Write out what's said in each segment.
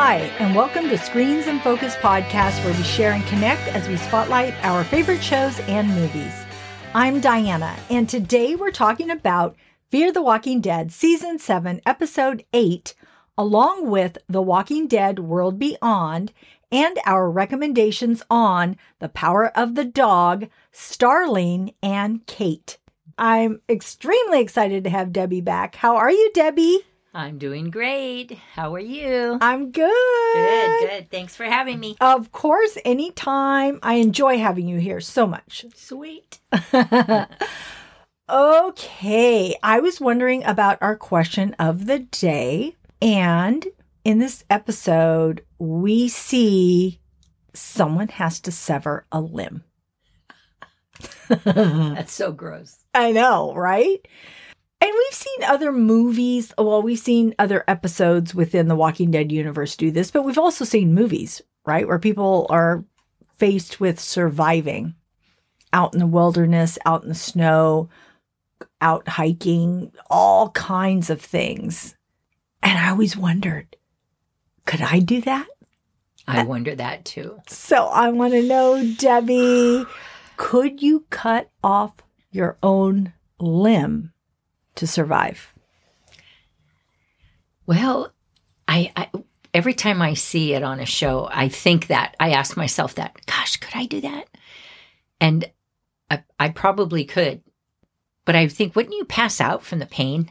Hi, and welcome to Screens and Focus podcast, where we share and connect as we spotlight our favorite shows and movies. I'm Diana, and today we're talking about Fear the Walking Dead Season 7, Episode 8, along with The Walking Dead World Beyond, and our recommendations on The Power of the Dog, Starling, and Kate. I'm extremely excited to have Debbie back. How are you, Debbie? I'm doing great. How are you? I'm good. Good, good. Thanks for having me. Of course, anytime. I enjoy having you here so much. Sweet. okay, I was wondering about our question of the day. And in this episode, we see someone has to sever a limb. That's so gross. I know, right? And we've seen other movies. Well, we've seen other episodes within the Walking Dead universe do this, but we've also seen movies, right? Where people are faced with surviving out in the wilderness, out in the snow, out hiking, all kinds of things. And I always wondered, could I do that? I wonder that too. So I want to know, Debbie, could you cut off your own limb to survive? Well, I, I every time I see it on a show, I think that I ask myself that, gosh, could I do that? And I, I probably could. But I think, wouldn't you pass out from the pain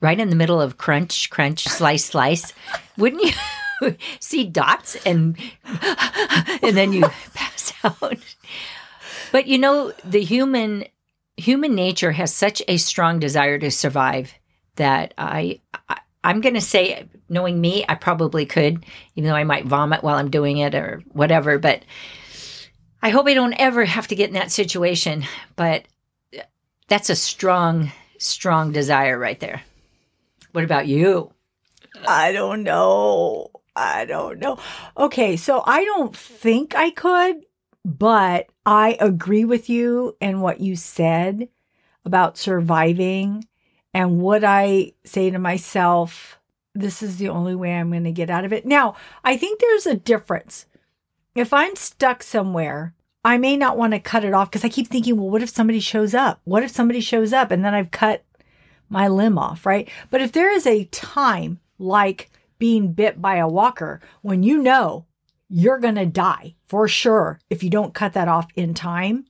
right in the middle of crunch, crunch, slice, slice? Wouldn't you see dots and and then you pass out? But you know, the human human nature has such a strong desire to survive that I, I I'm going to say, knowing me, I probably could, even though I might vomit while I'm doing it or whatever. But I hope I don't ever have to get in that situation. But that's a strong, strong desire right there. What about you? I don't know. I don't know. Okay, so I don't think I could, but I agree with you and what you said about surviving. And what I say to myself, this is the only way I'm going to get out of it? Now, I think there's a difference. If I'm stuck somewhere, I may not want to cut it off because I keep thinking, well, what if somebody shows up? What if somebody shows up and then I've cut my limb off, right? But if there is a time like being bit by a walker when you know you're going to die for sure if you don't cut that off in time.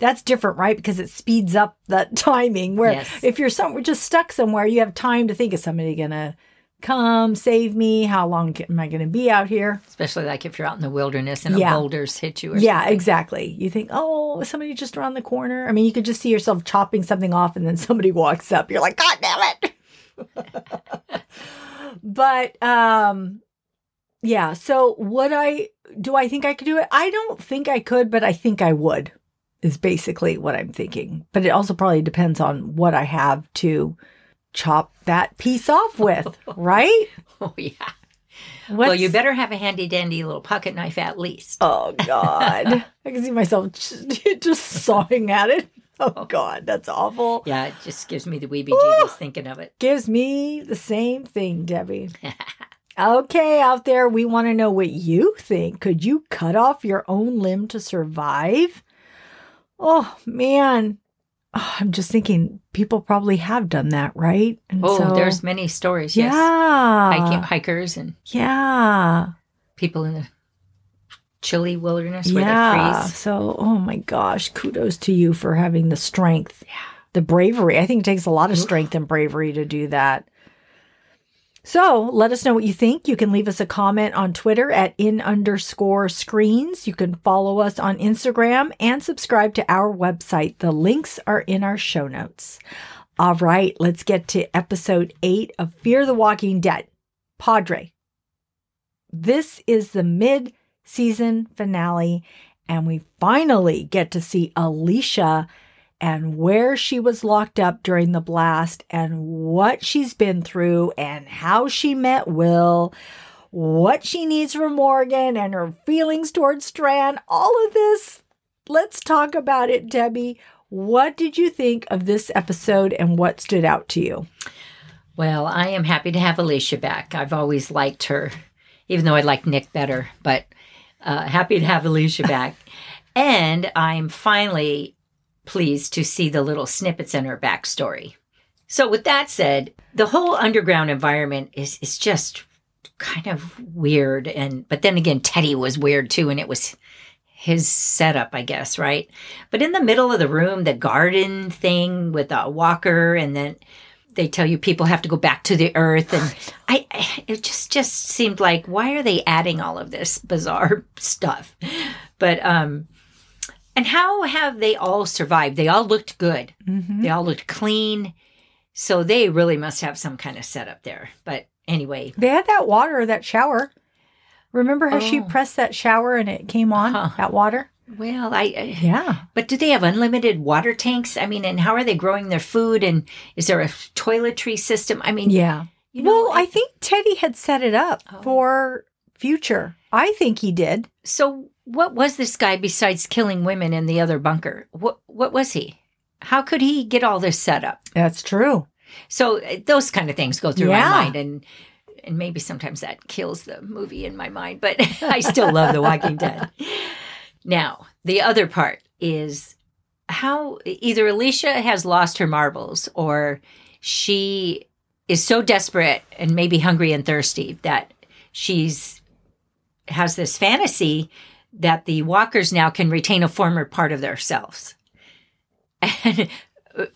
That's different, right? Because it speeds up the timing. Where Yes. if you're somewhere just stuck somewhere, you have time to think is somebody going to come save me? How long am I going to be out here? Especially like if you're out in the wilderness and Yeah. a boulders hit you or Yeah, something. exactly. You think, oh, somebody just around the corner. I mean, you could just see yourself chopping something off, and then somebody walks up. You're like, God damn it! but um, yeah. So, would I? Do I think I could do it? I don't think I could, but I think I would. Is basically what I'm thinking. But it also probably depends on what I have to chop that piece off with, oh, right? Oh, yeah. well, you better have a handy dandy little pocket knife at least. Oh God, I can see myself just, just sawing at it. Oh, oh God, that's awful. Yeah, it just gives me the weebie jeebies thinking of it. Gives me the same thing, Debbie. Okay, out there, we want to know what you think. Could you cut off your own limb to survive? Oh man, Oh, I'm just thinking people probably have done that, right? And Oh, so- there's many stories. Yes. yeah, Hiking, hikers and yeah. people in the chilly wilderness where they freeze. So, oh my gosh, kudos to you for having the strength, the bravery. I think it takes a lot of strength and bravery to do that. So, let us know what you think. You can leave us a comment on Twitter at in underscore screens. You can follow us on Instagram and subscribe to our website. The links are in our show notes. All right, let's get to episode eight of Fear the Walking Dead. Padre. This is the mid season finale, and we finally get to see Alicia and where she was locked up during the blast and what she's been through and how she met Will, what she needs from Morgan and her feelings towards Strand. All of this. Let's talk about it, Debbie. What did you think of this episode and what stood out to you? Well, I am happy to have Alicia back. I've always liked her. even though I like Nick better. But uh, happy to have Alicia back. and I'm finally pleased to see the little snippets in her backstory. So, with that said, the whole underground environment is is just kind of weird. And but then again, Teddy was weird too, and it was his setup, I guess, right? But in the middle of the room, the garden thing with a walker, and then they tell you people have to go back to the earth, and I, it just just seemed like why are they adding all of this bizarre stuff? But um, and how have they all survived? They all looked good. Mm-hmm. They all looked clean. So they really must have some kind of setup there. But anyway, They had that water, that shower. Remember how she Oh. pressed that shower and it came on Huh. that water? well, I, I Yeah. but do they have unlimited water tanks? I mean, and how are they growing their food? And is there a toiletry system? I mean, Yeah. you know, well, I think Teddy had set it up Oh. for future. I think he did. so what was this guy besides killing women in the other bunker? What what was he? How could he get all this set up? That's true. So uh, those kind of things go through Yeah. my mind, and and maybe sometimes that kills the movie in my mind, but I still love The Walking Dead. Now, the other part is how either Alicia has lost her marbles or she is so desperate and maybe hungry and thirsty that she's has this fantasy that the walkers now can retain a former part of themselves. And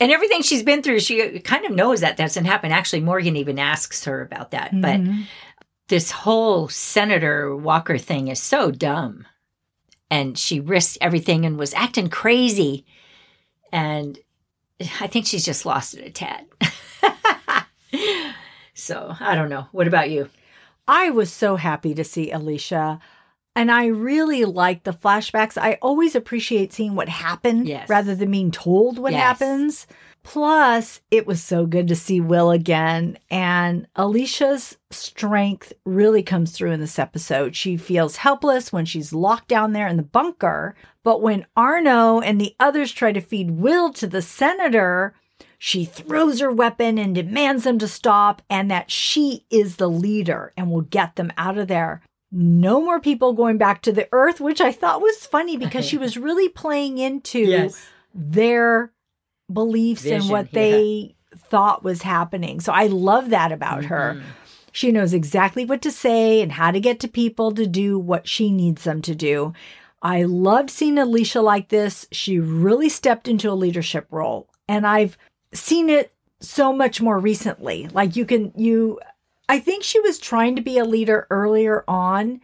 and everything she's been through, she kind of knows that doesn't happen. Actually, Morgan even asks her about that. But Mhm. this whole Senator Walker thing is so dumb. And she risked everything and was acting crazy. And I think she's just lost it a tad. so I don't know. What about you? I was so happy to see Alicia. And I really like the flashbacks. I always appreciate seeing what happened Yes. rather than being told what Yes. happens. Plus, it was so good to see Will again. And Alicia's strength really comes through in this episode. She feels helpless when she's locked down there in the bunker. But when Arno and the others try to feed Will to the senator, she throws her weapon and demands them to stop, and that she is the leader and will get them out of there. No more people going back to the earth, which I thought was funny because she was really playing into their beliefs and what yeah. they thought was happening. So I love that about her. Mhm. She knows exactly what to say and how to get to people to do what she needs them to do. I loved seeing Alicia like this. She really stepped into a leadership role. And I've seen it so much more recently. Like you can, you, I think she was trying to be a leader earlier on,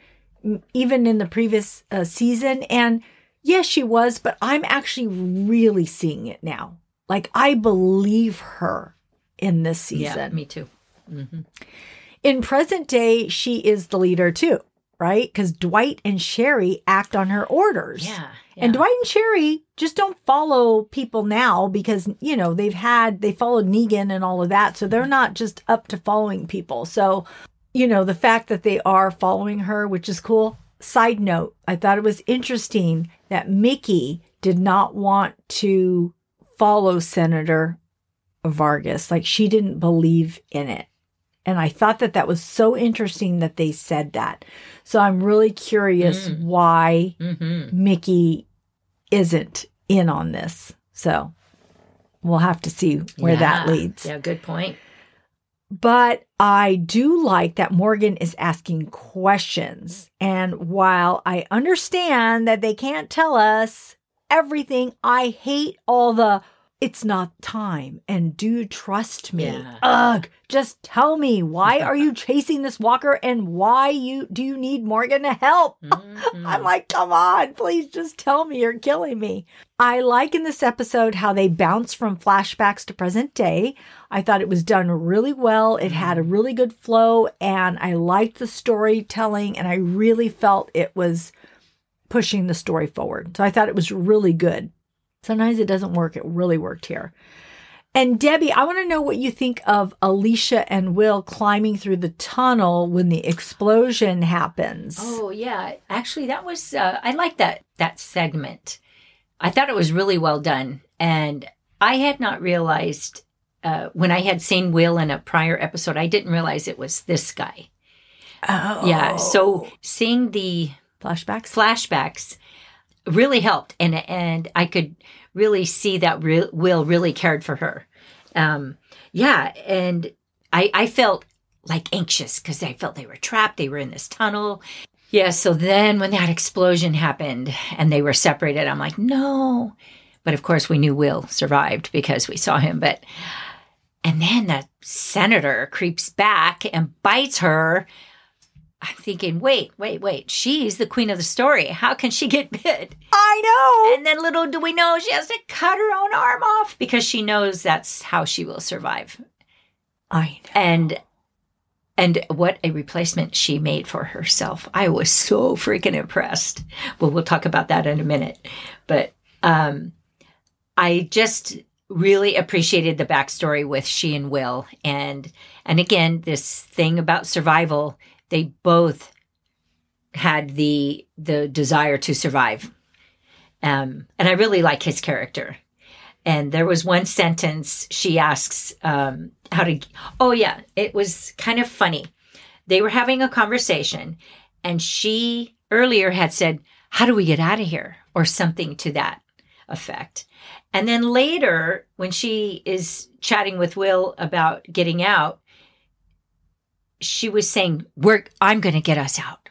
even in the previous uh, season. And yes, she was, but I'm actually really seeing it now. Like I believe her in this season Yeah, me too. hmm in present day, she is the leader too, right? Because Dwight and Sherry act on her orders. Yeah, And. Dwight and Sherry just don't follow people now because, you know, they've had, they followed Negan and all of that. So they're not just up to following people. So, you know, the fact that they are following her, which is cool. Side note, I thought it was interesting that Mickey did not want to follow Senator Vargas. Like she didn't believe in it. And I thought that that was so interesting that they said that. So I'm really curious Mm. why Mhm. Mickey isn't in on this. So we'll have to see where that leads. Yeah, good point. But I do like that Morgan is asking questions. And while I understand that they can't tell us everything, I hate all the it's not time and do trust me? Yeah. Ugh, just tell me why are you chasing this walker and why you do you need Morgan to help? Mhm. I'm like, come on, please just tell me you're killing me. I like in this episode how they bounce from flashbacks to present day. I thought it was done really well. It had a really good flow, and I liked the storytelling, and I really felt it was pushing the story forward. So I thought it was really good. Sometimes it doesn't work, it really worked here. And Debbie, I want to know what you think of Alicia and Will climbing through the tunnel when the explosion happens. Oh yeah, actually, that was uh, I like that that segment. I thought it was really well done, and I had not realized uh, when I had seen Will in a prior episode. I didn't realize it was this guy. Oh. Yeah. So seeing the flashbacks. flashbacks really helped and and I could really see that re- Will really cared for her. Um yeah, and I I felt like anxious cuz I felt they were trapped, they were in this tunnel. Yeah, so then when that explosion happened and they were separated, I'm like, "No." But of course we knew Will survived because we saw him, but and then the senator creeps back and bites her I'm thinking, wait, wait, wait. She's the queen of the story. How can she get bit? I know. And then little do we know she has to cut her own arm off because she knows that's how she will survive. I know. And and what a replacement she made for herself. I was so freaking impressed. Well, we'll talk about that in a minute. But um I just really appreciated the backstory with she and Will and and again this thing about survival they both had the the desire to survive. Um and i really like his character. And there was one sentence she asks um how to oh yeah it was kind of funny. They were having a conversation and she earlier had said how do we get out of here? or something to that effect. And then later when she is chatting with will about getting out she was saying, "We're I'm going to get us out."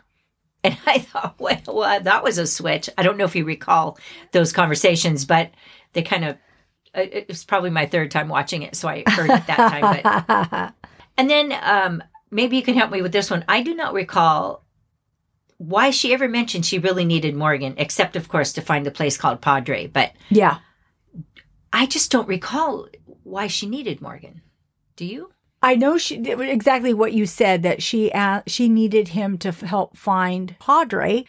And I thought, well, well, that was a switch. I don't know if you recall those conversations, but they kind of it was probably my third time watching it, so I heard it that time. But and then um, maybe you can help me with this one. I do not recall why she ever mentioned she really needed Morgan, except of course to find the place called Padre. But yeah, I just don't recall why she needed Morgan. Do you? I know she exactly what you said that she asked, she needed him to f- help find Padre,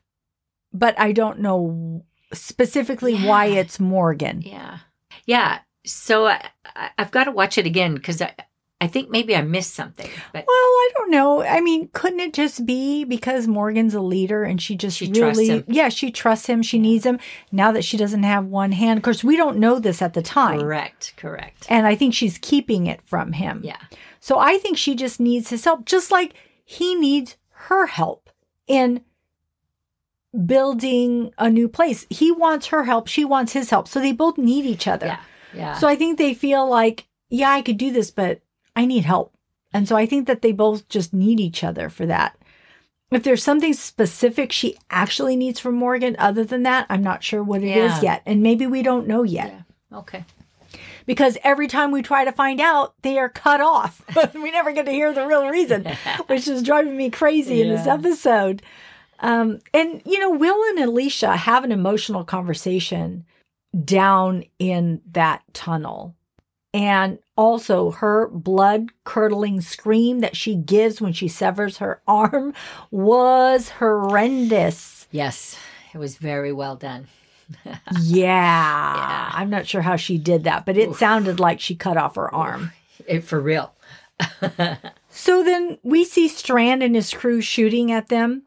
but I don't know specifically why it's Morgan. Yeah. Yeah. So I, I, I've got to watch it again because I, I think maybe I missed something. But Well, I don't know. I mean, couldn't it just be because Morgan's a leader and she just She trusts really, him. yeah, she trusts him. She needs him now that she doesn't have one hand. Of course, we don't know this at the time. correct, correct. And I think she's keeping it from him. Yeah. So I think she just needs his help, just like he needs her help in building a new place. He wants her help. She wants his help. So they both need each other. Yeah. Yeah. So I think they feel like, yeah, I could do this, but I need help. And so I think that they both just need each other for that. If there's something specific she actually needs from Morgan other than that, I'm not sure what it is Yeah. yet. And maybe we don't know yet yeah. Okay. Because every time we try to find out, they are cut off. we never get to hear the real reason, which is driving me crazy in this episode. Um, and, you know, Will and Alicia have an emotional conversation down in that tunnel. And also, her blood curdling scream that she gives when she severs her arm was horrendous. Yes. It was very well done. Yeah. I'm not sure how she did that, but it sounded like she cut off her arm. It, for real. So then we see Strand and his crew shooting at them,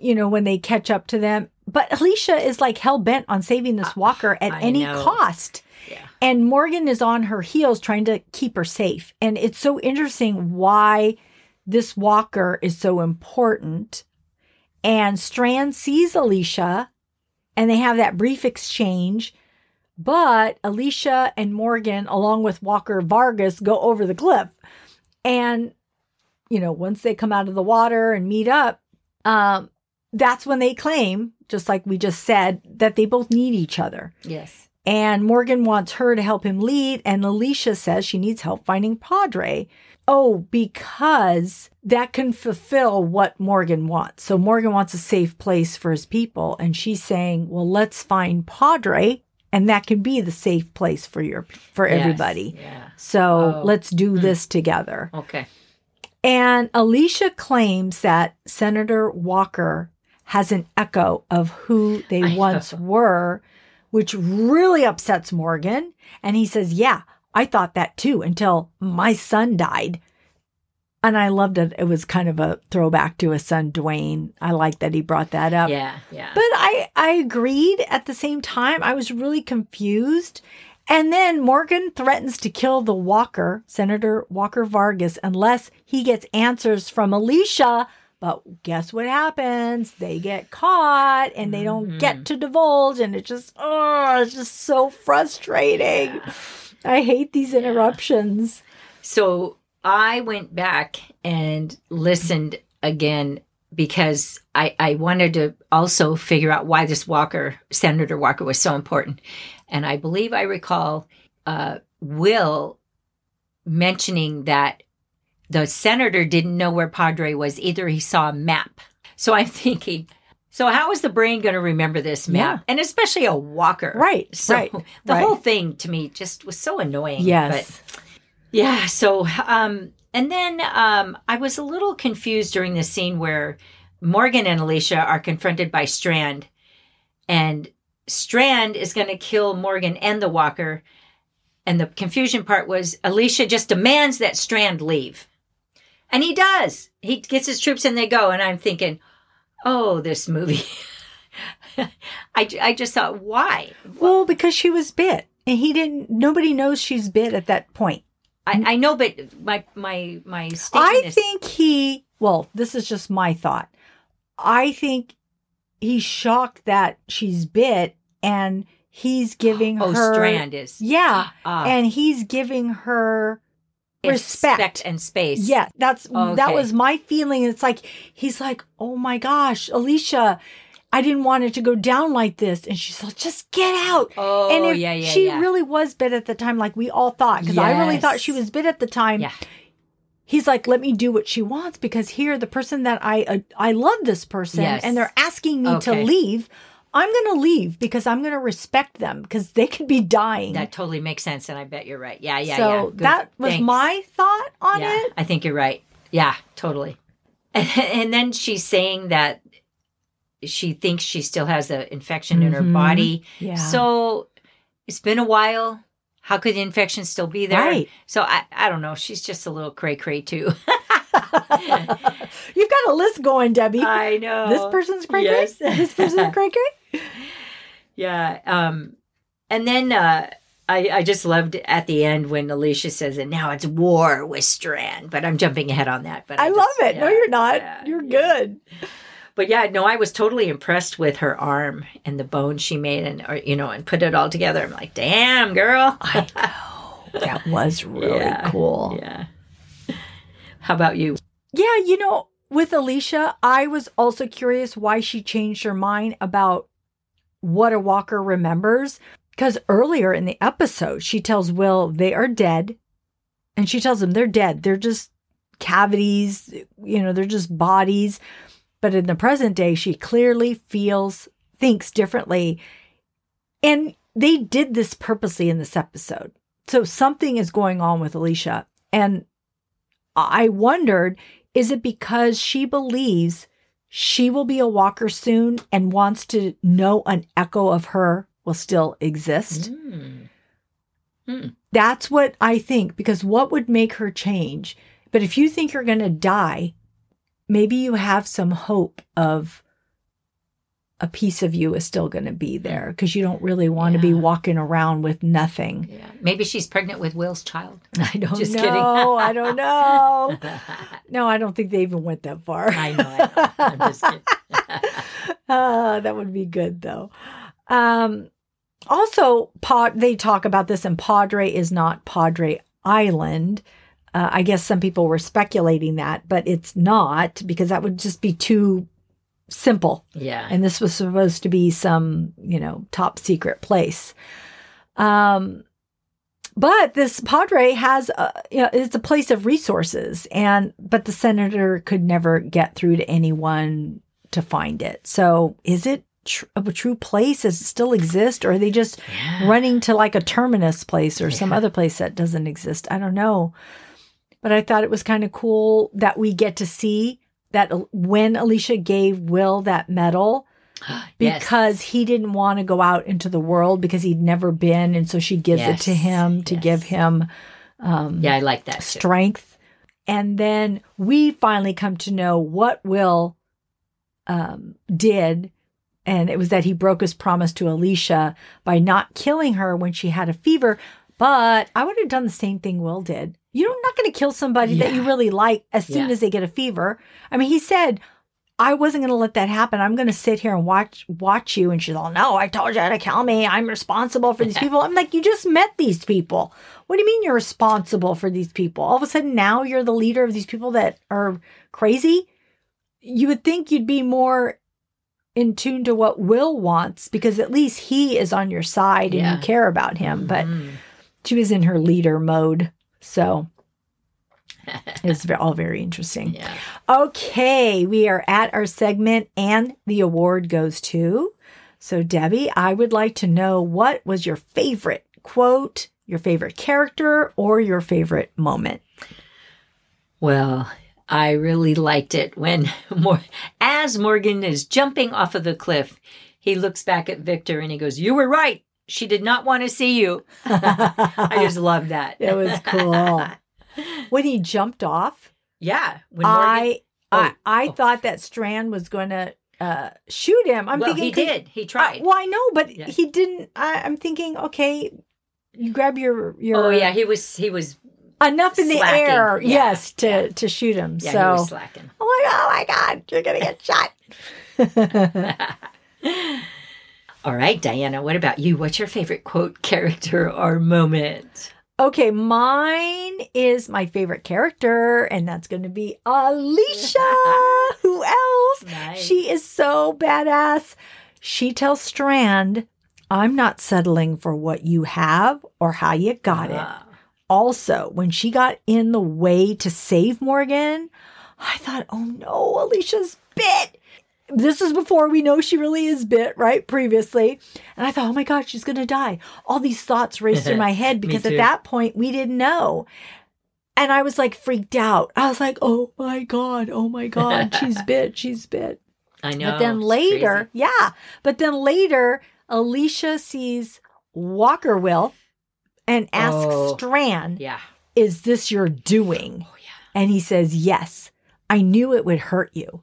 you know, when they catch up to them. But Alicia is like hell bent on saving this uh, walker at I any know. cost. Yeah. And Morgan is on her heels trying to keep her safe. And it's so interesting why this walker is so important. And Strand sees Alicia and they have that brief exchange. But Alicia and Morgan, along with Walker Vargas, go over the cliff. And, you know, once they come out of the water and meet up, um, that's when they claim, just like we just said, that they both need each other. Yes. And Morgan wants her to help him lead, and Alicia says she needs help finding Padre. Oh, because that can fulfill what Morgan wants. So Morgan wants a safe place for his people, and she's saying, "Well, let's find Padre, and that can be the safe place for your for Yes. everybody. Yeah. So Oh. let's do hmm. this together." Okay. And Alicia claims that Senator Walker has an echo of who they I once know. were, which really upsets Morgan. And he says, Yeah, I thought that too until my son died. And I loved it. It was kind of a throwback to his son, Duane. I like that he brought that up. Yeah. Yeah. But I, I agreed at the same time. I was really confused. And then Morgan threatens to kill the Walker, Senator Walker Vargas, unless he gets answers from Alicia. But guess what happens? They get caught and they don't get mm-hmm. to divulge, and it just oh, it's just so frustrating. I hate these interruptions. So I went back and listened again because I, I wanted to also figure out why this Walker, Senator Walker, was so important. And I believe I recall uh, Will mentioning that the senator didn't know where Padre was either. He saw a map. So I'm thinking, so how is the brain going to remember this map? Yeah. And especially a Walker. Right, So right, the right. whole thing to me just was so annoying. Yes. But yeah. So, um, and then um, I was a little confused during the scene where Morgan and Alicia are confronted by Strand, and Strand is going to kill Morgan and the Walker. And the confusion part was Alicia just demands that Strand leave. And he does. He gets his troops and they go. And I'm thinking, oh, this movie. I, I just thought, why? Well, because she was bit, and he didn't. Nobody knows she's bit at that point. I, I know, but my my my statement I think he. Well, this is just my thought. I think he's shocked that she's bit, and he's giving oh, her. Strand is Yeah, Ah, and he's giving her respect. and space. Yeah, that's that was my feeling. It's like he's like, "Oh my gosh, Alicia, I didn't want it to go down like this," and she's like, "Just get out." Oh, and if yeah, yeah, she yeah. really was bit at the time, like we all thought, because I really thought she was bit at the time. Yeah. He's like, let me do what she wants because here, the person that I uh, I love this person, Yes. and they're asking me to leave. I'm going to leave because I'm going to respect them because they could be dying. That totally makes sense, and I bet you're right. Yeah, yeah, so yeah. Good. that was Thanks. my thought on yeah, it. I think you're right. Yeah, totally. And, then she's saying that she thinks she still has an infection in her Mhm. body. Yeah. So it's been a while. How could the infection still be there? Right. So I, I don't know. She's just a little cray cray too. You've got a list going, Debbie. I know. this person's cray cray. Yes. This person's cray cray. Yeah. Um, and then uh, I, I just loved at the end when Alicia says, and now it's war with Strand. But I'm jumping ahead on that. But I, just- love it. no, you're not. yeah, you're yeah. good. But yeah, no, I was totally impressed with her arm and the bone she made, and or, you know, and put it all together. I'm like, damn, girl. I know. That was really Yeah. cool. Yeah. How about you? Yeah, you know, with Alicia, I was also curious why she changed her mind about what a walker remembers. Because earlier in the episode, she tells Will they are dead. And she tells him they're dead. They're just cavities, you know, they're just bodies. But in the present day, she clearly feels, thinks differently. And they did this purposely in this episode. So something is going on with Alicia. And I wondered is it because she believes she will be a walker soon and wants to know an echo of her will still exist? Mm. That's what I think, because what would make her change? But if you think you're going to die, maybe you have some hope of a piece of you is still going to be there because you don't really want to be walking around with nothing. Yeah. Maybe she's pregnant with Will's child. I don't know. Just know. kidding. I don't know. No, I don't think they even went that far. I know. I. I'm just kidding. Ah, that would be good though. Um, also, Pod, they talk about this, and Padre is not Padre Island. Uh, I guess some people were speculating that, but it's not because that would just be too simple. yeah. And this was supposed to be some, you know, top secret place. Um, but this Padre has, a, you know, it's a place of resources, and but the senator could never get through to anyone to find it. So, is it tr- a true place? Does it still exist, or are they just Yeah. running to like a terminus place or some other place that doesn't exist? I don't know. But I thought it was kind of cool that we get to see that when Alicia gave Will that medal, Yes. because he didn't want to go out into the world because he'd never been. And so she gives it to him to yes. give him um, Yeah, I like that. too. strength. And then we finally come to know what Will um, did. And it was that he broke his promise to Alicia by not killing her when she had a fever. But I would have done the same thing Will did. You're not going to kill somebody that you really like as soon Yeah. as they get a fever. I mean, he said, I wasn't going to let that happen. I'm going to sit here and watch watch you. And she's all, no, I told you to kill me. I'm responsible for these people. I'm like, you just met these people. What do you mean you're responsible for these people? All of a sudden now you're the leader of these people that are crazy. You would think you'd be more in tune to what Will wants because at least he is on your side and you care about him. But Mm. she was in her leader mode. So it's all very interesting. yeah. Okay, we are at our segment, and the award goes to. So, Debbie, I would like to know what was your favorite quote, your favorite character, or your favorite moment? Well, I really liked it when Mor- as Morgan is jumping off of the cliff, he looks back at Victor and he goes, "You were right. She did not want to see you." I just love that. It was cool. when he jumped off, yeah. When Morgan, I, I, Oh, I oh. thought that Strand was going to uh, shoot him. I'm well, thinking he did. He Uh, tried. well, I know, but Yeah. he didn't. I, I'm thinking, okay, you grab your your oh yeah, he was. He was. enough in the air, Yeah, yes, to yeah. to shoot him. Yeah, so, he was slacking. I'm like, oh my god, you're gonna get shot. All right, Diana. What about you? What's your favorite quote, character, or moment? okay, mine is my favorite character, and that's going to be Alicia. Who else? Nice. She is so badass. She tells Strand, "I'm not settling for what you have or how you got it." Ah, also, when she got in the way to save Morgan, I thought, oh no, Alicia's bit. This is before we know she really is bit, right? Previously. And I thought, oh my God, she's going to die. All these thoughts raced through my head because at that point we didn't know. And I was like freaked out. I was like, oh my God, oh my God, she's bit, she's bit. I know. But then later, yeah. But then later, Alicia sees Walker Will and asks Oh. Strand, Yeah. Is this your doing? Oh yeah. And he says, Yes. I knew it would hurt you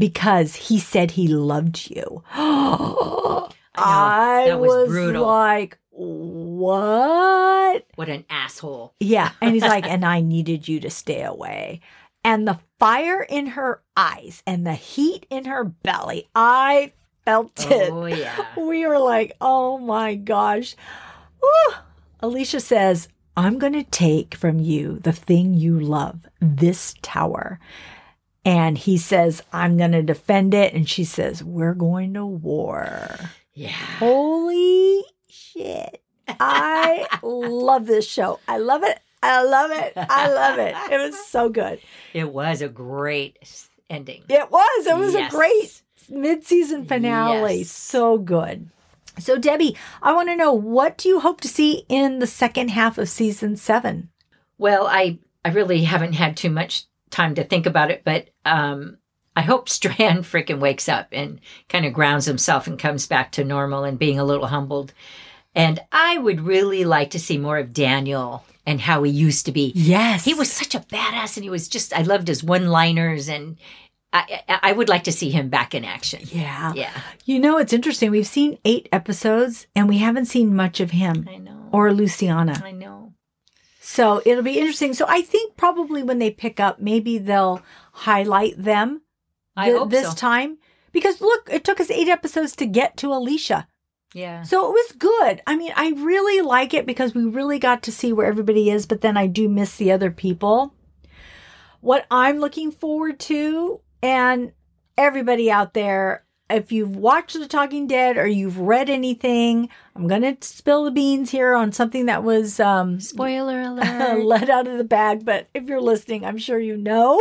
because he said he loved you. I, That was was, like, What? What an asshole. Yeah. And he's like, And I needed you to stay away. And the fire in her eyes and the heat in her belly, I felt oh, it. Oh yeah. We were like, oh my gosh. Whew. Alicia says, I'm going to take from you the thing you love, this tower. And he says, I'm going to defend it. And she says, We're going to war. Yeah. Holy shit. I love this show. I love it. I love it. I love it. It was so good. It was a great ending. It was. It was Yes. a great mid-season finale. Yes. So good. So Debbie, I want to know what do you hope to see in the second half of season 7? Well, I I really haven't had too much time to think about it, but um I hope Strand freaking wakes up and kind of grounds himself and comes back to normal and being a little humbled. And I would really like to see more of Daniel and how he used to be. Yes. He was such a badass and he was just I loved his one-liners and I I, would like to see him back in action. Yeah. Yeah. You know, it's interesting. We've seen 8 episodes and we haven't seen much of him I know. or Luciana. I know. So it'll be interesting. So I think probably when they pick up, maybe they'll highlight them I hope this so. time. Because look, it took us eight episodes to get to Alicia. Yeah. So it was good. I mean, I really like it because we really got to see where everybody is, but then I do miss the other people. What I'm looking forward to, and everybody out there, if you've watched The Talking Dead or you've read anything, I'm going to spill the beans here on something that was um, Spoiler alert. let out of the bag, but if you're listening, I'm sure you know.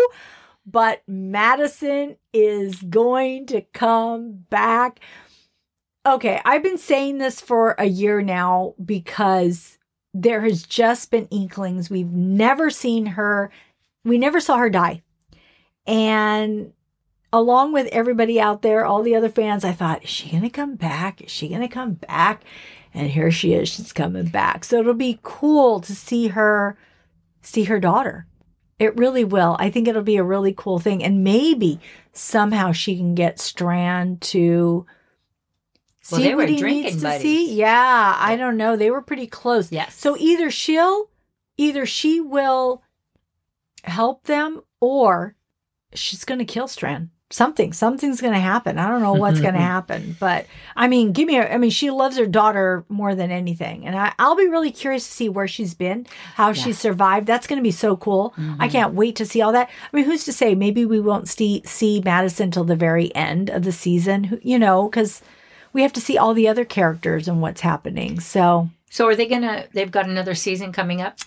But Madison is going to come back. Okay, I've been saying this for a year now because there has just been inklings. We've never seen her, we never saw her die. And along with everybody out there, all the other fans, I thought, is she going to come back? Is she going to come back? And here she is. She's coming back. So it'll be cool to see her see her daughter. It really will. I think it'll be a really cool thing. And maybe somehow she can get Strand to Well, see they were what he drinking needs to buddies. see. Yeah, I don't know. They were pretty close. Yes. So either she'll either she will help them or she's going to kill Strand. Something something's going to happen. I don't know what's going to mm-hmm. happen but i mean give me a, i mean she loves her daughter more than anything and I, i'll be really curious to see where she's been how she survived. That's going to be so cool. I mm-hmm. can't wait to see all that. I mean who's to say? Maybe we won't see see madison till the very end of the season you know because we have to see all the other characters and what's happening so. So are they gonna? They've got another season coming up.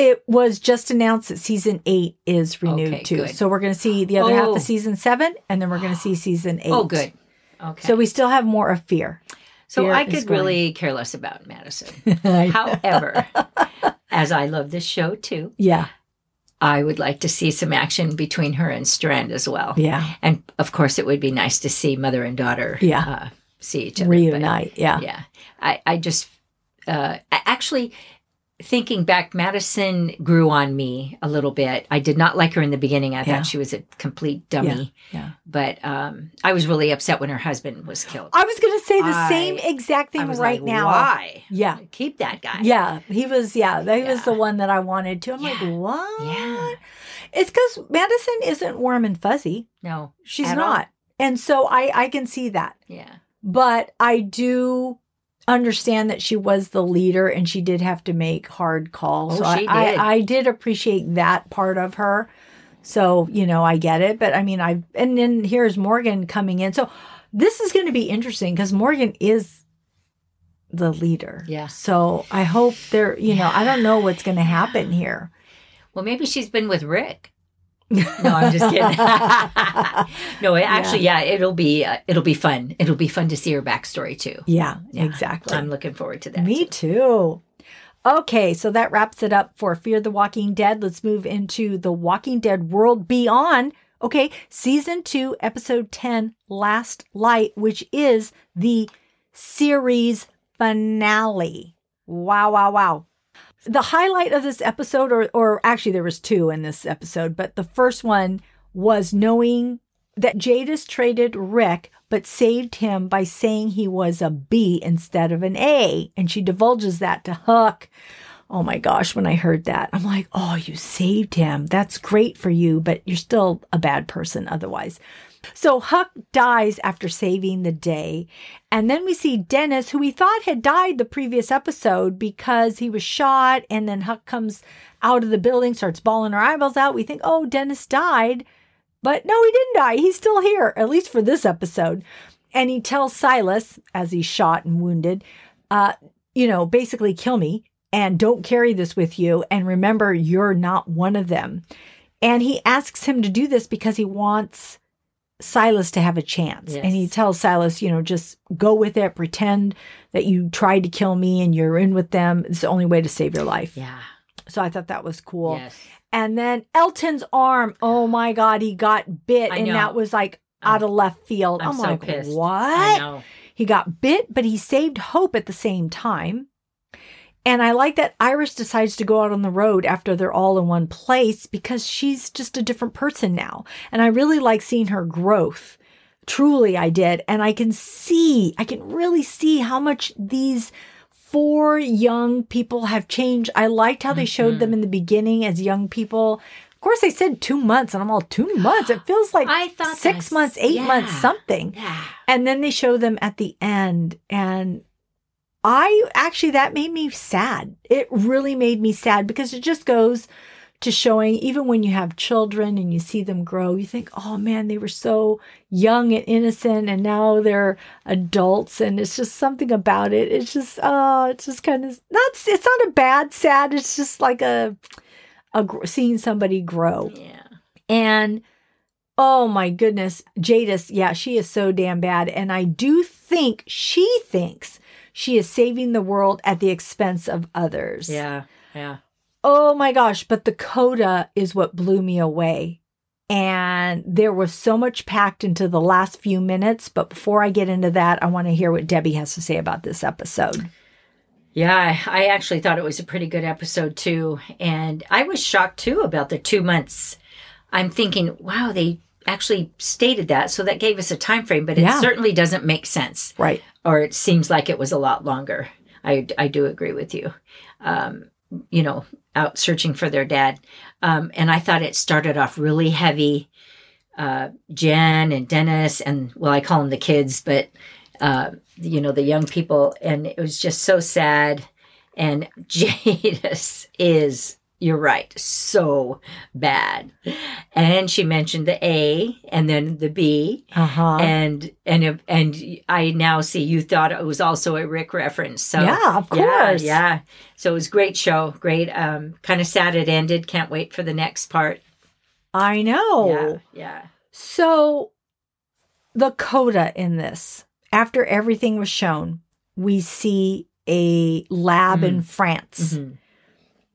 It was just announced that season eight is renewed Okay, too good. so we're going to see the other half Oh. of season seven and then we're going to see season eight Oh, good. Okay. so we still have more of fear So Fear I could going. really care less about Madison. However, as I love this show too, yeah I would like to see some action between her and Strand as well. yeah And of course, it would be nice to see mother and daughter Yeah. uh, see each other. but- reunite yeah yeah. I, I just, uh, actually, thinking back, Madison grew on me a little bit. I did not like her in the beginning. I Yeah. thought she was a complete dummy. yeah yeah. But um, I was really upset when her husband was killed. i was going to say the I- same exact I thing was right like, now Why? yeah Keep that guy. yeah he was yeah that was the one that i wanted to i'm like Yeah. what Yeah. it's because madison isn't warm and fuzzy No. she's At all. not and so i i can see that Yeah. but I do understand that she was the leader and she did have to make hard calls. Oh, so she I, did. I, I did appreciate that part of her. So, you know, I get it. But I mean, I, and then here's Morgan coming in. So this is going to be interesting because Morgan is the leader. Yeah. So I hope there, you know, I don't know what's going to happen here. Well, maybe she's been with Rick. No, I'm just kidding. no, it- actually, yeah, it'll be uh, it'll be fun. It'll be fun to see her backstory too. yeah, Yeah. exactly. I'm looking forward to that. Me too. too. Okay, so that wraps it up for Fear the Walking Dead. Let's move into the Walking Dead World Beyond. Okay, season two, episode 10, Last Light, which is the series finale. Wow, wow, wow. The highlight of this episode, or, or actually, there was two in this episode, but the first one was knowing that Jadis traded Rick, but saved him by saying he was a B instead of an A. And she divulges that to Huck. Oh my gosh, when I heard that, I'm like, oh, you saved him. That's great for you, but you're still a bad person otherwise. So Huck dies after saving the day. And then we see Dennis, who we thought had died the previous episode because he was shot. And then Huck comes out of the building, starts bawling her eyeballs out. We think, oh, Dennis died. But no, he didn't die. He's still here, at least for this episode. And he tells Silas, as he's shot and wounded, uh, you know, basically kill me and don't carry this with you. And remember, you're not one of them. And he asks him to do this because he wants Silas to have a chance. Yes. And he tells Silas, you know, just go with it, pretend that you tried to kill me and you're in with them. It's the only way to save your life. Yeah. So I thought that was cool. Yes. And then Elton's arm, oh my God, he got bit. I and know. that was like out of left field. I'm I'm, so like, pissed. What? He got bit, but he saved Hope at the same time. And I like that Iris decides to go out on the road after they're all in one place because she's just a different person now. And I really like seeing her growth. Truly, I did. And I can see, I can really see how much these four young people have changed. I liked how they showed them mm-hmm. in the beginning as young people. Of course, they said two months, and I'm all two months. It feels like I thought six months, eight months, something. Yeah. And then they show them at the end. And I actually, that made me sad. It really made me sad because it just goes to showing, even when you have children and you see them grow, you think, oh man, they were so young and innocent and now they're adults. And it's just something about it. It's just, oh, it's just kind of not, it's not a bad sad. It's just like a, a gr- seeing somebody grow. Yeah. And oh my goodness, Jadis, yeah, she is so damn bad. And I do think she thinks she is saving the world at the expense of others. Yeah. Yeah. Oh my gosh, but the coda is what blew me away. And there was so much packed into the last few minutes. But before I get into that, I want to hear what Debbie has to say about this episode. Yeah, I actually thought it was a pretty good episode too. And I was shocked too about the two months. I'm thinking, wow, they actually stated that. So that gave us a time frame, but it Yeah. certainly doesn't make sense. Right. Or it seems like it was a lot longer. I, I do agree with you. Um, you know, out searching for their dad. Um, and I thought it started off really heavy. uh, Jen and Dennis, and well, I call them the kids, but uh, you know, the young people, and it was just so sad. And Jadis is you're right. So bad. And she mentioned the A and then the B. Uh-huh. And and and I now see you thought it was also a Rick reference. So Yeah, of course. Yeah. So it was great show. Great. Um kind of sad it ended. Can't wait for the next part. I know. Yeah. Yeah. So the coda in this, after everything was shown, we see a lab in France. Mhm.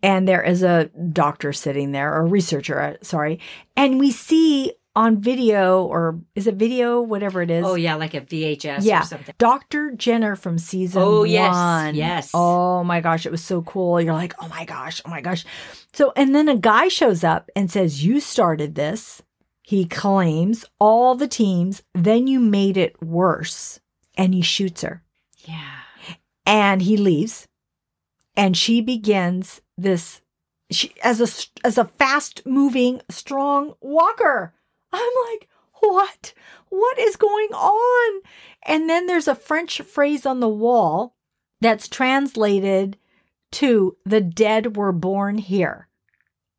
And there is a doctor sitting there or a researcher uh, sorry. And we see on video or is it video? Whatever it is. Oh yeah, like a VHS Yeah. or something. dr jenner from season Oh, yes, one. Yes. oh my gosh. It was so cool. You're like oh my gosh. Oh my gosh. So and then a guy shows up and says you started this. He claims all the teams. Then you made it worse. And he shoots her. Yeah. and he leaves. And she begins this she as a as a fast moving strong walker. I'm like what? What is going on? And then there's a french phrase on the wall that's translated to the dead were born here.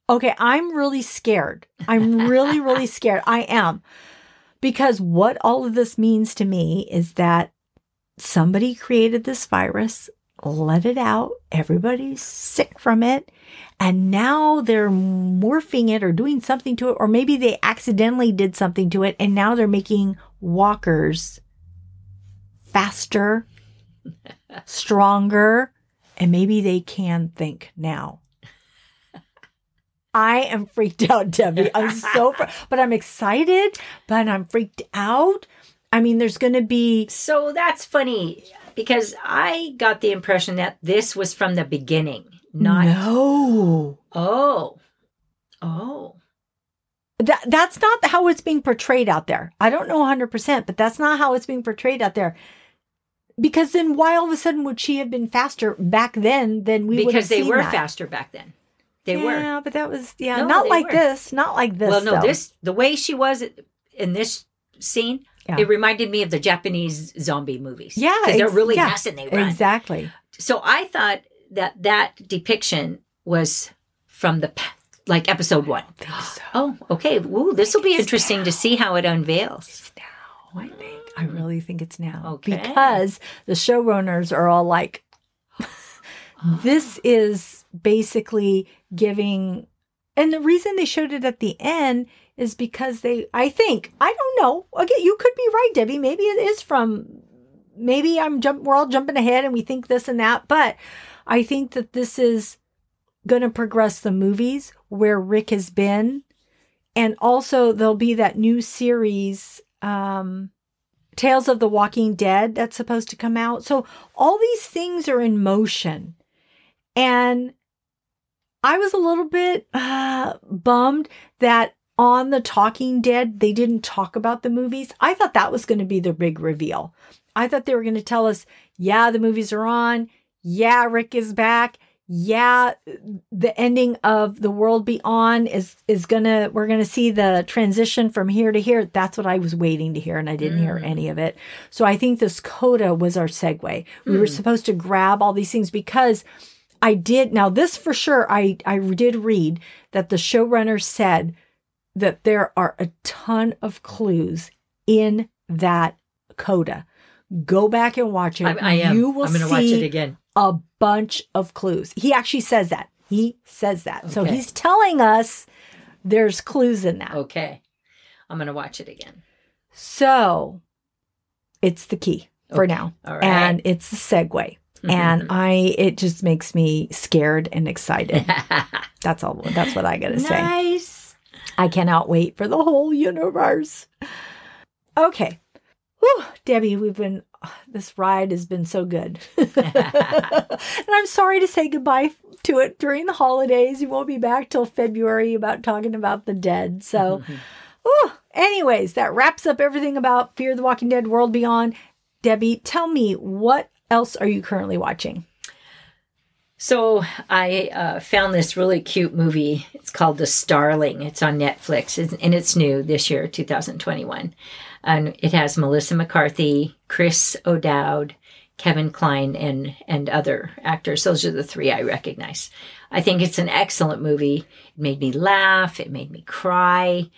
Okay i'm really scared. I'm really really scared. I am. Because what all of this means to me is that somebody created this virus, let it out, everybody's sick from it, and now they're morphing it or doing something to it, or maybe they accidentally did something to it, and now they're making walkers faster, stronger, and maybe they can think now. I am freaked out, Debbie. I'm so, fr- but I'm excited, but I'm freaked out. I mean, there's going to be So that's funny because I got the impression that this was from the beginning, not no. oh. Oh. That that's not how it's being portrayed out there. I don't know 100%, but that's not how it's being portrayed out there. Because then why all of a sudden would she have been faster back then than we would have because they were that? faster back then. They were. Yeah, but that was yeah, No, not like were. this, not like this. well, no, though. this the way she was in this scene, Yeah. it reminded me of the Japanese zombie movies. Yeah, because they're really yeah, fast and they run. Exactly. So I thought that that depiction was from the like episode one. Oh, okay. Ooh, this will be interesting to see how it unveils. Now, I think I really think it's now Okay. because the showrunners are all like, this is basically giving, and the reason they showed it at the end is because they, I think, I don't know. Again, you could be right, Debbie. Maybe it is from, maybe I'm jump. We're all jumping ahead and we think this and that, but I think that this is going to progress the movies where Rick has been and also there'll be that new series um tales of the walking dead that's supposed to come out so all these things are in motion and i was a little bit uh, bummed that on the talking dead they didn't talk about the movies. I thought that was going to be the big reveal. I thought they were going to tell us yeah the movies are on. Yeah rick is back. Yeah the ending of the world beyond is is gonna we're gonna see the transition from here to here. That's what i was waiting to hear and i didn't hear Mm. any of it. So i think this coda was our segue. We were Mm. supposed to grab all these things because i did now this for sure i i did read that the showrunner said that there are a ton of clues in that coda go back and watch it I, I am. you will I'm to see watch it again. a bunch of clues. He actually says that. He says that. So he's telling us there's clues in that. Okay, I'm going to watch it again. So it's the key for Okay. now. All right. And it's the segue. Mm-hmm, and mm-hmm. I it just makes me scared and excited. That's all that's what I gotta say. nice. I cannot wait for the whole universe. Okay. Whew, Debbie, we've been, this ride has been so good. and I'm sorry to say goodbye to it during the holidays. You won't be back till February about talking about the dead. So, whew, anyways, that wraps up everything about Fear the Walking Dead World Beyond. Debbie, tell me, what else are you currently watching? So I uh, found this really cute movie. It's called The Starling. It's on Netflix, and it's new this year, 2021. And it has Melissa McCarthy, Chris O'Dowd, Kevin Kline, and and other actors. Those are the three I recognize. I think it's an excellent movie. It made me laugh. It made me cry.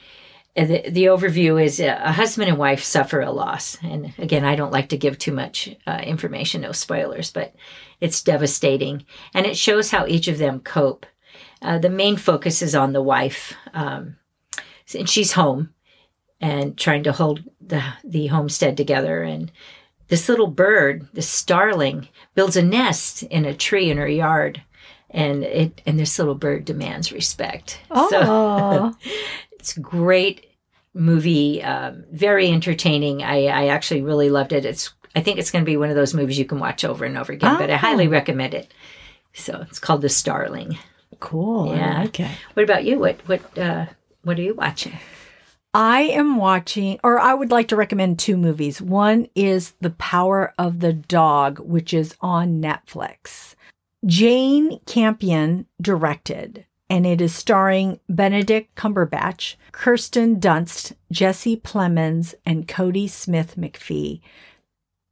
The, the overview is a, a husband and wife suffer a loss. And again, I don't like to give too much uh, information, no spoilers, but it's devastating. And it shows how each of them cope. Uh, the main focus is on the wife. Um, and she's home and trying to hold the, the homestead together. And this little bird, this starling, builds a nest in a tree in her yard. And it and this little bird demands respect. Oh. So it's great movie, um, very entertaining. I, I actually really loved it. It's I think it's going to be one of those movies you can watch over and over again, oh. but I highly oh. recommend it. So it's called The Starling. Cool. Yeah. Okay. What about you? What what uh, what are you watching? I am watching, or I would like to recommend two movies. One is The Power of the Dog, which is on Netflix. Jane Campion directed, and it is starring Benedict Cumberbatch, Kirsten Dunst, Jesse Plemons, and Kodi Smit-McPhee.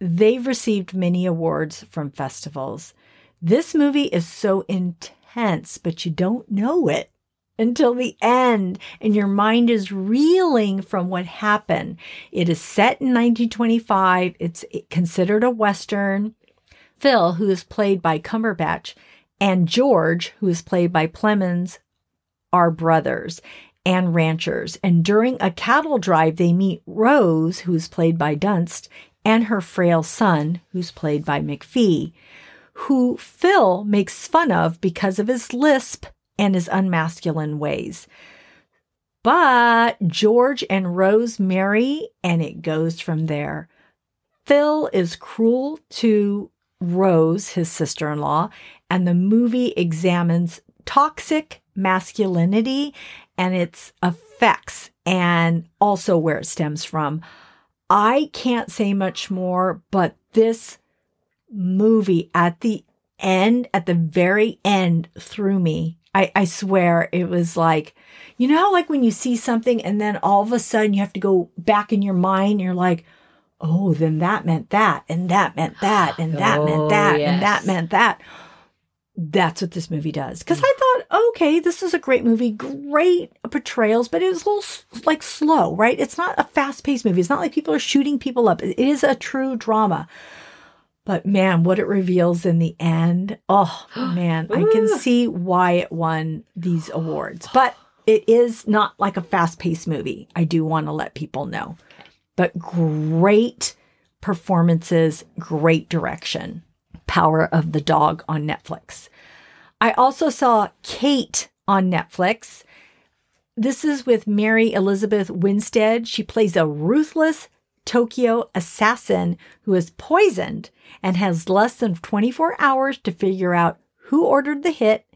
They've received many awards from festivals. This movie is so intense, but you don't know it until the end, and your mind is reeling from what happened. It is set in 1925, it's considered a Western. Phil, who is played by Cumberbatch, and George, who is played by Plemons, are brothers and ranchers. And during a cattle drive, they meet Rose, who's played by Dunst, and her frail son, who's played by McPhee, who Phil makes fun of because of his lisp and his unmasculine ways. But George and Rose marry, and it goes from there. Phil is cruel to Rose, his sister in law, and the movie examines toxic masculinity and its effects and also where it stems from. I can't say much more, but this movie at the end, at the very end, threw me I, I swear it was like, you know how like when you see something and then all of a sudden you have to go back in your mind, you're like, oh, then that meant that, and that meant that, and that oh, meant that, yes. and that meant that. That's what this movie does. Because I thought, okay, this is a great movie, great portrayals, but it was a little like slow, right? It's not a fast paced movie. It's not like people are shooting people up. It is a true drama. But man, what it reveals in the end, oh man, I can see why it won these awards. But it is not like a fast paced movie. I do want to let people know. But great performances, great direction. Power of the Dog on Netflix. I also saw Kate on Netflix. This is with Mary Elizabeth Winstead. She plays a ruthless Tokyo assassin who is poisoned and has less than 24 hours to figure out who ordered the hit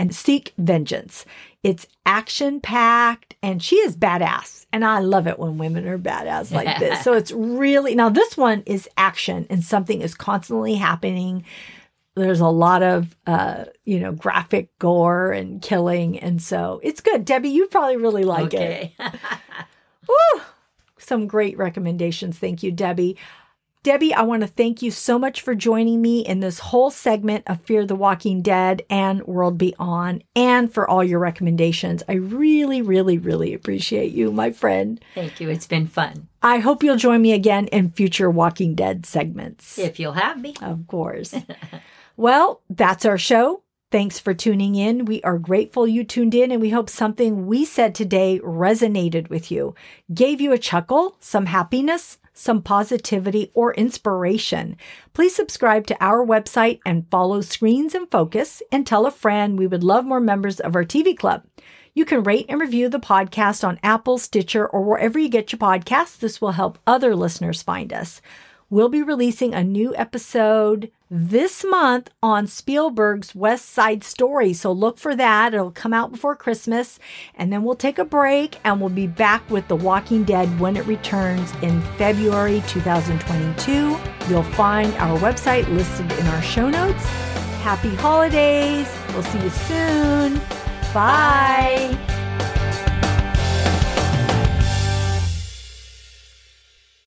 and seek vengeance. It's action packed and she is badass. And I love it when women are badass like this. so it's really, now this one is action and something is constantly happening. There's a lot of, uh, you know, graphic gore and killing. And so it's good. Debbie, you'd probably really like okay. it. Woo! Some great recommendations. Thank you, Debbie. Debbie, I want to thank you so much for joining me in this whole segment of Fear the Walking Dead and World Beyond, and for all your recommendations. I really, really, really appreciate you, my friend. Thank you. It's been fun. I hope you'll join me again in future Walking Dead segments. If you'll have me. Of course. well, that's our show. Thanks for tuning in. We are grateful you tuned in and we hope something we said today resonated with you, gave you a chuckle, some happiness, some positivity, or inspiration, please subscribe to our website and follow Screens and Focus and tell a friend we would love more members of our TV club. You can rate and review the podcast on Apple, Stitcher, or wherever you get your podcasts. This will help other listeners find us. We'll be releasing a new episode this month on Spielberg's West Side Story. So look for that. It'll come out before Christmas. And then we'll take a break and we'll be back with The Walking Dead when it returns in February 2022. You'll find our website listed in our show notes. Happy holidays. We'll see you soon. Bye.